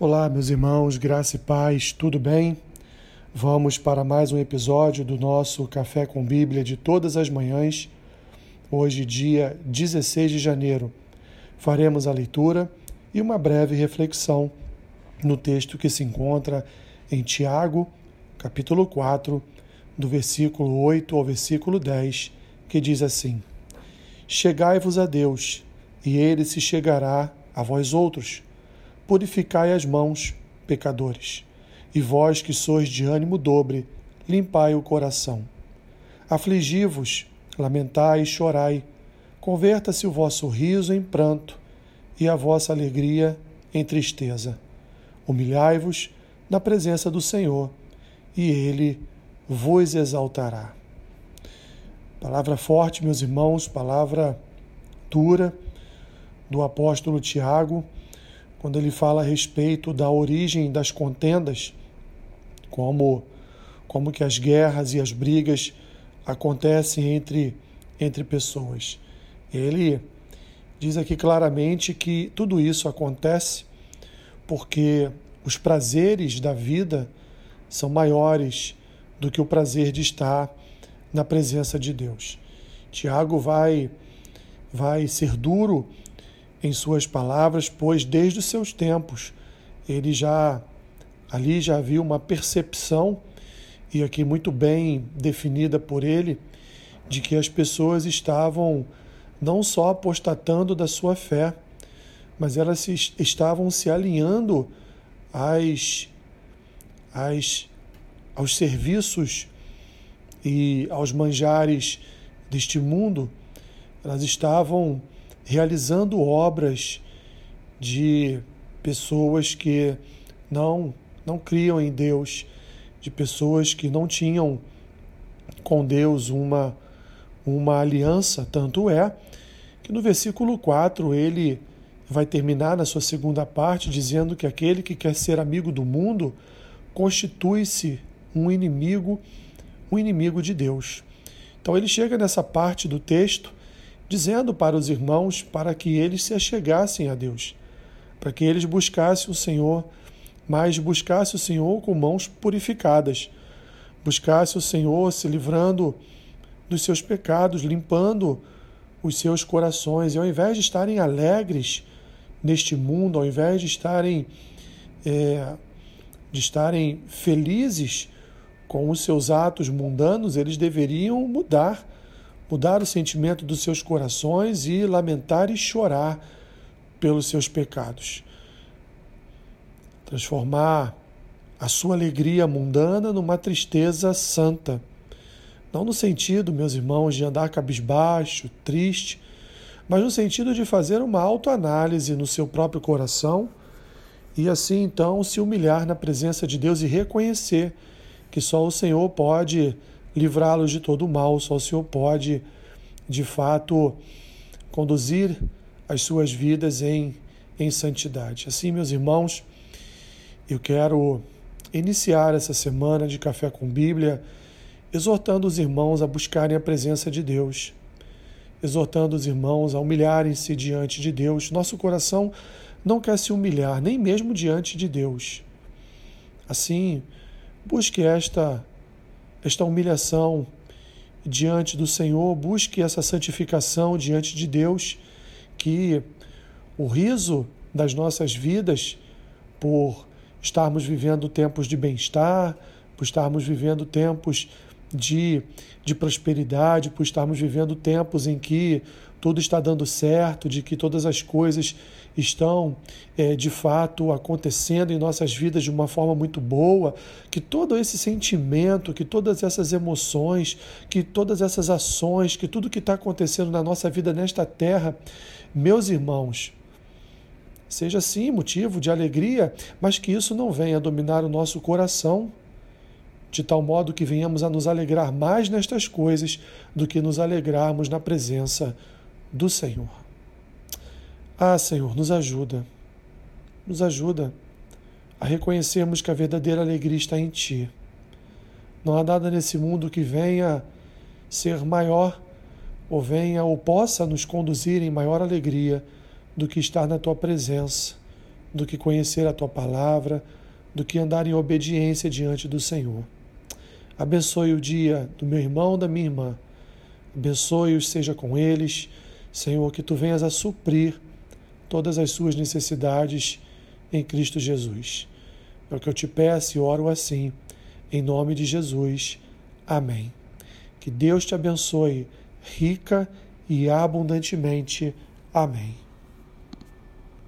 Olá, meus irmãos, graça e paz, tudo bem? Vamos para mais um episódio do nosso Café com Bíblia de todas as manhãs. Hoje, dia 16 de janeiro, faremos a leitura e uma breve reflexão no texto que se encontra em Tiago, capítulo 4, do versículo 8 ao versículo 10, que diz assim: Chegai-vos a Deus, e ele se chegará a vós outros purificai as mãos, pecadores. E vós que sois de ânimo dobre, limpai o coração. Afligi-vos, lamentai e chorai. Converta-se o vosso riso em pranto e a vossa alegria em tristeza. Humilhai-vos na presença do Senhor, e ele vos exaltará. Palavra forte, meus irmãos, palavra dura do apóstolo Tiago quando ele fala a respeito da origem das contendas, como, como que as guerras e as brigas acontecem entre, entre pessoas. Ele diz aqui claramente que tudo isso acontece porque os prazeres da vida são maiores do que o prazer de estar na presença de Deus. Tiago vai vai ser duro em suas palavras, pois desde os seus tempos ele já ali já havia uma percepção e aqui muito bem definida por ele de que as pessoas estavam não só apostatando da sua fé, mas elas se, estavam se alinhando às, às, aos serviços e aos manjares deste mundo, elas estavam realizando obras de pessoas que não não criam em Deus, de pessoas que não tinham com Deus uma uma aliança, tanto é que no versículo 4 ele vai terminar na sua segunda parte dizendo que aquele que quer ser amigo do mundo constitui-se um inimigo, um inimigo de Deus. Então ele chega nessa parte do texto dizendo para os irmãos para que eles se achegassem a Deus, para que eles buscassem o Senhor, mas buscassem o Senhor com mãos purificadas, buscassem o Senhor se livrando dos seus pecados, limpando os seus corações, e ao invés de estarem alegres neste mundo, ao invés de estarem é, de estarem felizes com os seus atos mundanos, eles deveriam mudar mudar o sentimento dos seus corações e lamentar e chorar pelos seus pecados. Transformar a sua alegria mundana numa tristeza santa. Não no sentido, meus irmãos, de andar cabisbaixo, triste, mas no sentido de fazer uma autoanálise no seu próprio coração e assim então se humilhar na presença de Deus e reconhecer que só o Senhor pode livrá-los de todo o mal, só o Senhor pode, de fato, conduzir as suas vidas em, em santidade. Assim, meus irmãos, eu quero iniciar essa semana de Café com Bíblia exortando os irmãos a buscarem a presença de Deus, exortando os irmãos a humilharem-se diante de Deus. Nosso coração não quer se humilhar, nem mesmo diante de Deus. Assim, busque esta esta humilhação diante do Senhor, busque essa santificação diante de Deus, que o riso das nossas vidas, por estarmos vivendo tempos de bem-estar, por estarmos vivendo tempos de, de prosperidade, por estarmos vivendo tempos em que tudo está dando certo, de que todas as coisas estão é, de fato acontecendo em nossas vidas de uma forma muito boa, que todo esse sentimento, que todas essas emoções, que todas essas ações, que tudo que está acontecendo na nossa vida nesta terra, meus irmãos, seja sim motivo de alegria, mas que isso não venha dominar o nosso coração, de tal modo que venhamos a nos alegrar mais nestas coisas do que nos alegrarmos na presença do Senhor. Ah, Senhor, nos ajuda, nos ajuda a reconhecermos que a verdadeira alegria está em Ti. Não há nada nesse mundo que venha ser maior ou venha ou possa nos conduzir em maior alegria do que estar na Tua presença, do que conhecer a tua palavra, do que andar em obediência diante do Senhor. Abençoe o dia do meu irmão, da minha irmã. Abençoe-os, seja com eles. Senhor, que tu venhas a suprir todas as suas necessidades em Cristo Jesus. É o que eu te peço e oro assim, em nome de Jesus. Amém. Que Deus te abençoe rica e abundantemente. Amém.